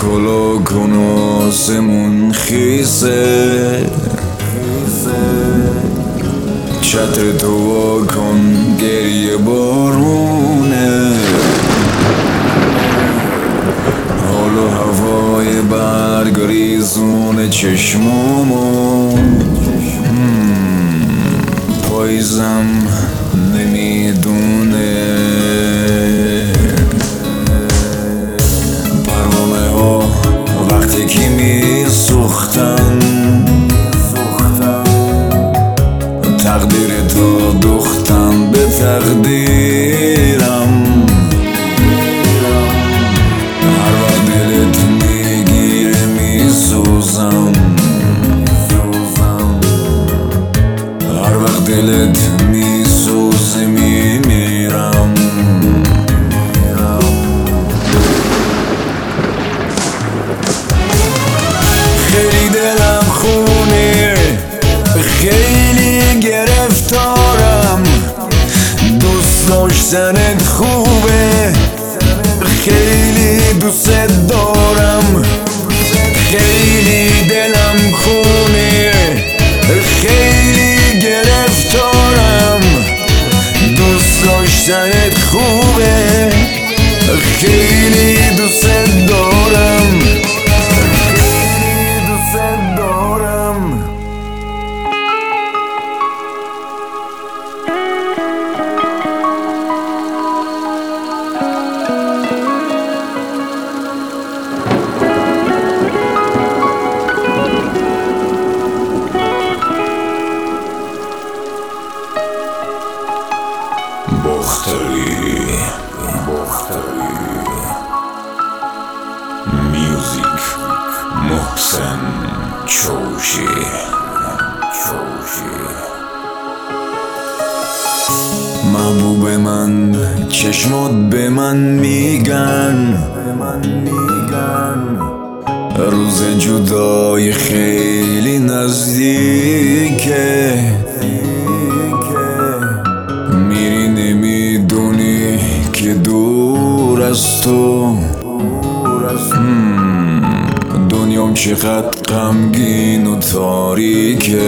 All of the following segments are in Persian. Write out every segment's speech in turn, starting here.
کلا کن آسمون خیسه چتر تو کن گریه بارونه حال و هوای برگریزون چشمامون پاییزم تقدیر تو دختم به تقدیرم. داشتنت خوبه. خیلی دوست دارم. خیلی دلم خونه. خیلی گرفتارم. دوست داشتنت خوبه. خیلی بختری میوزیک محسن چوشی محبوب من چشمات به من میگن. روز جدای خیلی نزدیکه. چقدر غمگین و تاریکه.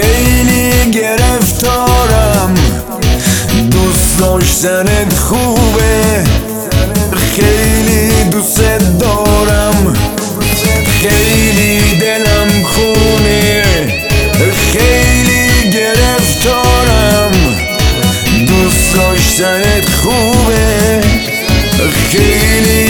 خیلی گرفتارم. دوست داشتنت خوبه. خیلی دوست دارم. خیلی دلم خونه. خیلی گرفتارم. دوست داشتنت خوبه. خیلی